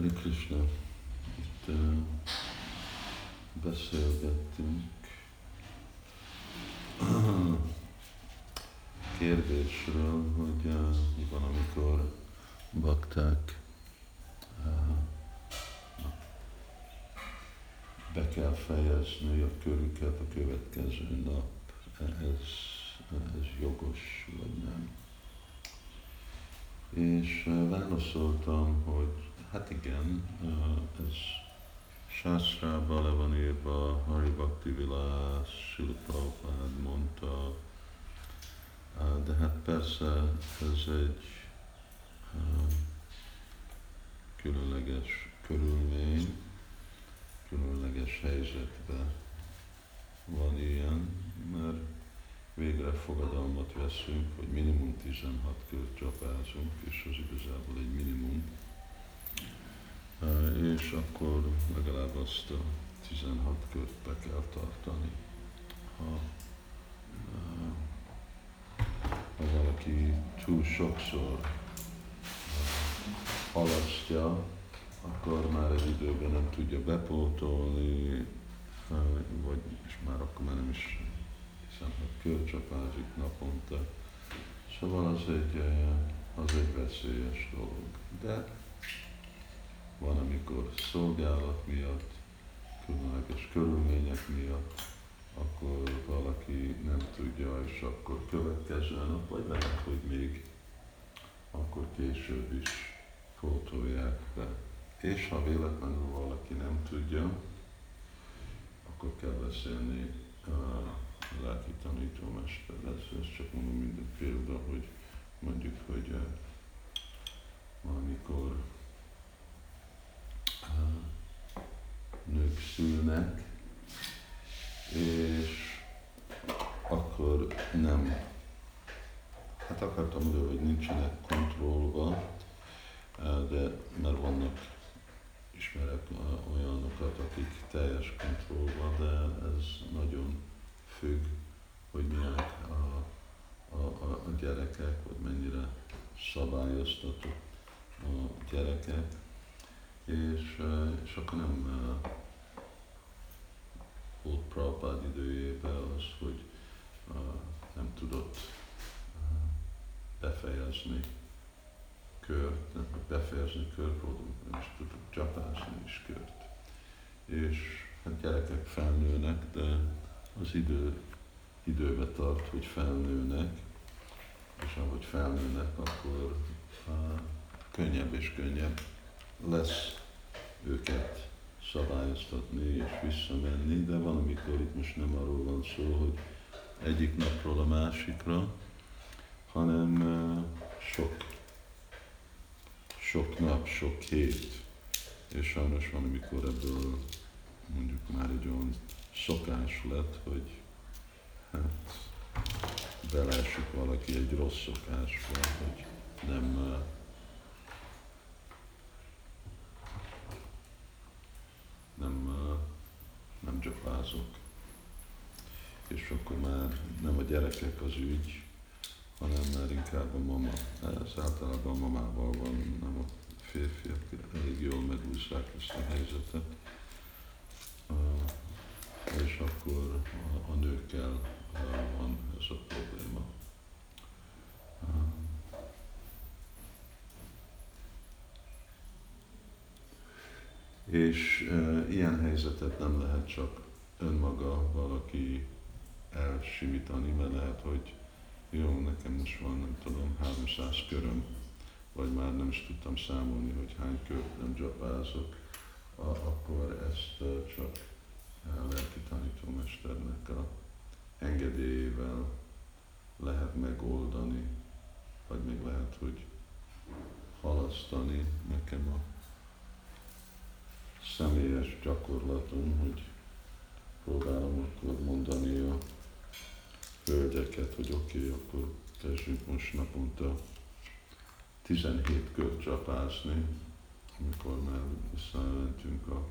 Hari Krishna, itt uh, beszélgettünk kérdésről, hogy uh, mi van, amikor bakták be kell fejezni a körüket a következő nap. Ez, ez jogos, vagy nem? És válaszoltam, hogy hát igen, ez Sászrában le van írva, Hari Bhakti Vilás, Silprapád mondta, de hát persze ez egy különleges körülmény, különleges helyzetben van ilyen, mert végre fogadalmat veszünk, hogy minimum 16 kört csapázunk, és az igazából egy minimum. És akkor legalább azt a 16 kört be kell tartani. Ha, ha valaki túl sokszor halasztja, akkor már egy időben nem tudja bepótolni, vagy és már akkor már nem is hiszem, hogy kölcsapázik naponta. Szóval az egy, az egy veszélyes dolog. De van, amikor szolgálat miatt, különleges körülmények miatt, akkor valaki nem tudja, és akkor következő nap, vagy lehet, hogy még akkor később is pótolják be. És ha véletlenül valaki nem tudja, akkor kell beszélni a lelki tanítómester lesz. Ez csak mondom minden példa, hogy mondjuk, hogy uh, valamikor nők szülnek, és akkor nem, hát akartam mondani, hogy nincsenek kontrollva, de mert vannak ismerek olyanokat, akik teljes kontrollban, de ez nagyon függ, hogy milyenek a, a, a, gyerekek, vagy mennyire szabályoztatott a gyerekek, és, és akkor nem volt Prabhupád időjében az, hogy nem tudott befejezni kört, nem befejezni kört, nem is tudok csapázni is kört. És hát gyerekek felnőnek, de az idő időbe tart, hogy felnőnek, és ahogy felnőnek, akkor uh, könnyebb és könnyebb lesz őket szabályoztatni és visszamenni, de van, amikor itt most nem arról van szó, hogy egyik napról a másikra, hanem sok sok nap, sok hét, és sajnos van, amikor ebből mondjuk már egy olyan szokás lett, hogy hát beleesik valaki egy rossz szokásba, hogy nem, gyapázok. És akkor már nem a gyerekek az ügy, hanem már inkább a mama. Ez általában a mamával van, nem a férfiak elég jól megúszák ezt a helyzetet. És akkor a, a nőkkel uh, van ez a probléma. Uh, és uh, ilyen helyzetet nem lehet csak önmaga valaki elsimítani, mert lehet, hogy jó, nekem most van, nem tudom, 300 köröm, vagy már nem is tudtam számolni, hogy hány kört nem gyapázok, akkor ezt csak a lelki tanítómesternek a engedélyével lehet megoldani, vagy még lehet, hogy halasztani nekem a személyes gyakorlatom, hogy próbálom akkor mondani a hölgyeket, hogy oké, okay, akkor kezdjünk most naponta 17 kört csapászni, amikor már visszamentünk a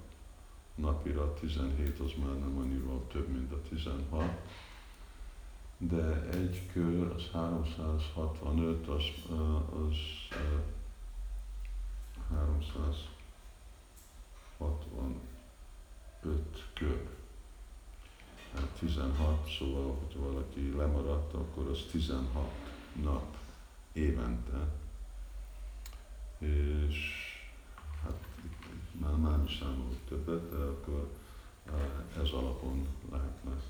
napira, 17 az már nem annyival több, mint a 16, de egy kör, az 365, az, az 300, 65 kör. Hát 16, szóval, hogy valaki lemaradt, akkor az 16 nap évente. És hát már, már is számolok többet, de akkor ez alapon lehetne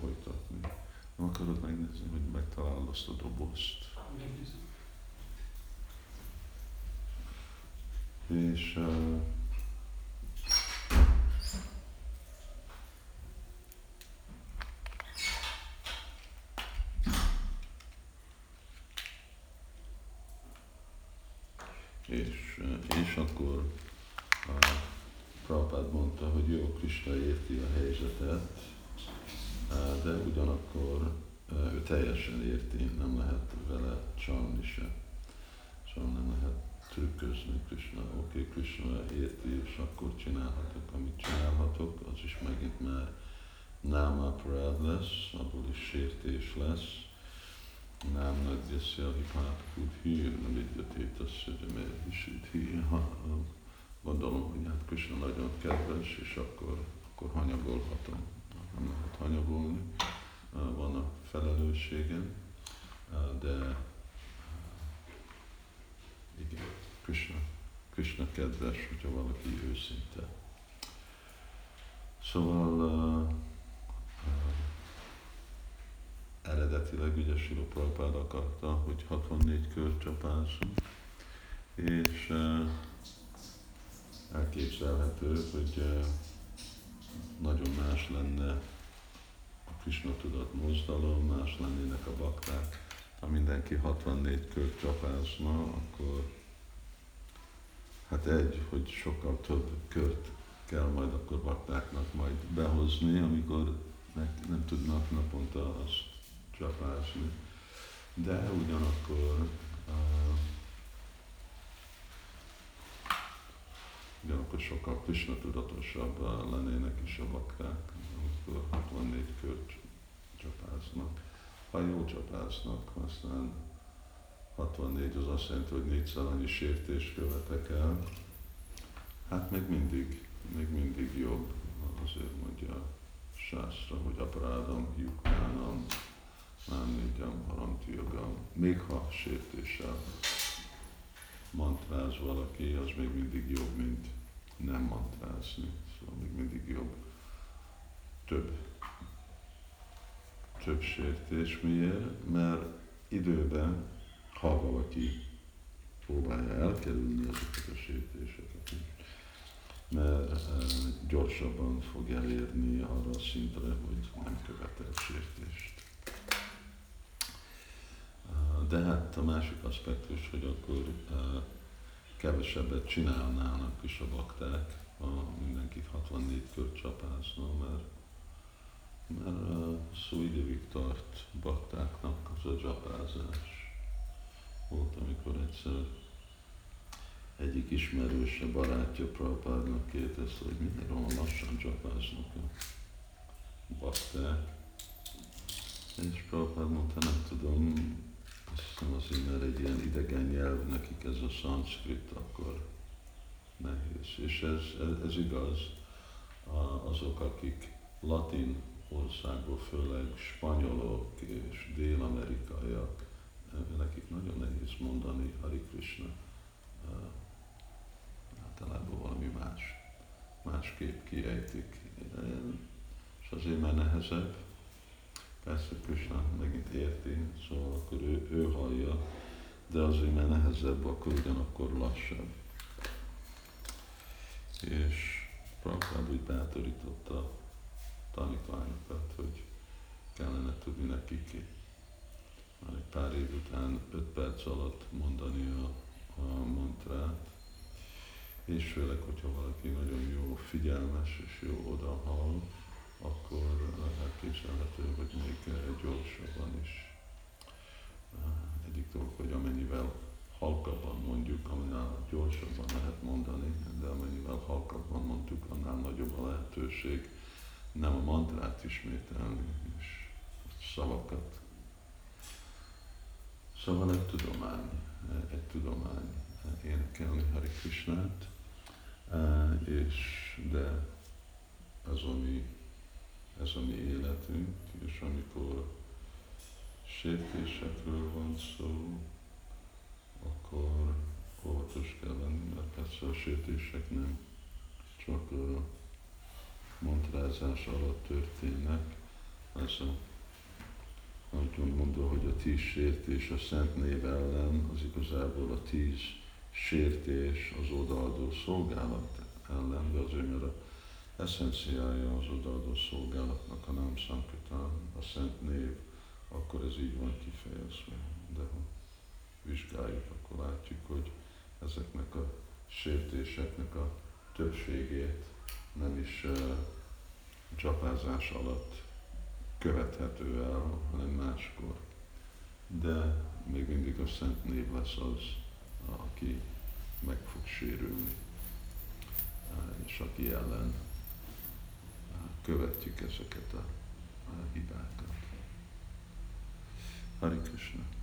folytatni. Nem akarod megnézni, hogy megtalálod azt a dobozt? És uh, és, és akkor a Prabhupád mondta, hogy jó, Krishna érti a helyzetet, de ugyanakkor ő teljesen érti, nem lehet vele csalni se. Szóval nem lehet trükközni Krishna. Oké, okay, Krishna érti, és akkor csinálhatok, amit csinálhatok, az is megint már aparád lesz, abból is sértés lesz. Nem nagyjaszja hipát hír, nem vigyatét azt, hogy hír. Gondolom, hogy hát Krishna nagyon kedves, és akkor, akkor hanyagolhatom. Nem lehet hanyagolni, van a felelősségem, de igen, Krishna, Krishna kedves, hogyha valaki őszinte. Szóval uh, uh, eredetileg ugye Silo Prabhupád akarta, hogy 64 kört csapázzunk, és elképzelhető, hogy nagyon más lenne a Krishna tudat mozdalom, más lennének a bakták, ha mindenki 64 kört csapázna, akkor hát egy, hogy sokkal több kört kell majd akkor baktáknak majd behozni, amikor nem tudnak naponta azt csapázni. De ugyanakkor ugyanakkor sokkal Krishna tudatosabb lennének is a bakták, amikor 64 kört csapáznak ha jól csapáznak, aztán 64 az azt jelenti, hogy négyszer annyi sértést követek el, hát még mindig, még mindig jobb, azért mondja Sászra, hogy aparádam, lyukánam, nem négyam, harantiyagam, még ha sértéssel mantráz valaki, az még mindig jobb, mint nem mantrázni. Szóval még mindig jobb több több sértés. Miért? Mert időben, ha valaki próbálja elkerülni ezeket a sértéseket mert e, gyorsabban fog elérni arra a szintre, hogy nem követel sértést. De hát a másik aspektus, hogy akkor e, kevesebbet csinálnának is a bakták, ha mindenkit 64 kör csapázna, mert mert uh, szó időig tart baktáknak az a dzsapázás. Volt, amikor egyszer egyik ismerőse barátja Prabhupádnak kérdezte, hogy miért olyan lassan csapáznak a bakták. És Prabhupád mondta, nem tudom, azért, mert egy ilyen idegen nyelv, nekik ez a szanszkrit, akkor nehéz. És ez, ez, ez igaz, azok, akik latin országból, főleg spanyolok és dél-amerikaiak, nekik nagyon nehéz mondani Hari Krishna. Általában valami más, másképp kiejtik. És azért már nehezebb. Persze Krishna megint érti, szóval akkor ő, ő hallja, de azért már nehezebb, akkor ugyanakkor lassabb. És Prabhupád úgy bátorította tanítványokat, hogy kellene tudni nekik már egy pár év után öt perc alatt mondani a, a mantrát, és főleg, hogyha valaki nagyon jó figyelmes és jó odahal, akkor elképzelhető, hogy még gyorsabban is. Egyik dolog, hogy amennyivel halkabban mondjuk, annál gyorsabban lehet mondani, de amennyivel halkabban mondjuk, annál nagyobb a lehetőség, nem a mantrát ismételni, és szavakat. Szóval egy tudomány, egy tudomány énekelni Hari Krishnát, és de az, ami ez a mi életünk, és amikor sértésekről van szó, akkor óvatos kell lenni, mert persze a sértések nem csak a mantrázás alatt történnek, ez a ahogy mondja, hogy a tíz sértés a szent név ellen, az igazából a tíz sértés az odaadó szolgálat ellen, de azért, mert eszenciája az odaadó szolgálatnak a nem Sankatán, a szent név, akkor ez így van kifejezve. De ha vizsgáljuk, akkor látjuk, hogy ezeknek a sértéseknek a többségét nem is uh, csapázás alatt követhető el, hanem máskor. De még mindig a Szent Név lesz az, aki meg fog sérülni, és aki ellen követjük ezeket a hibákat. Hari Krishna.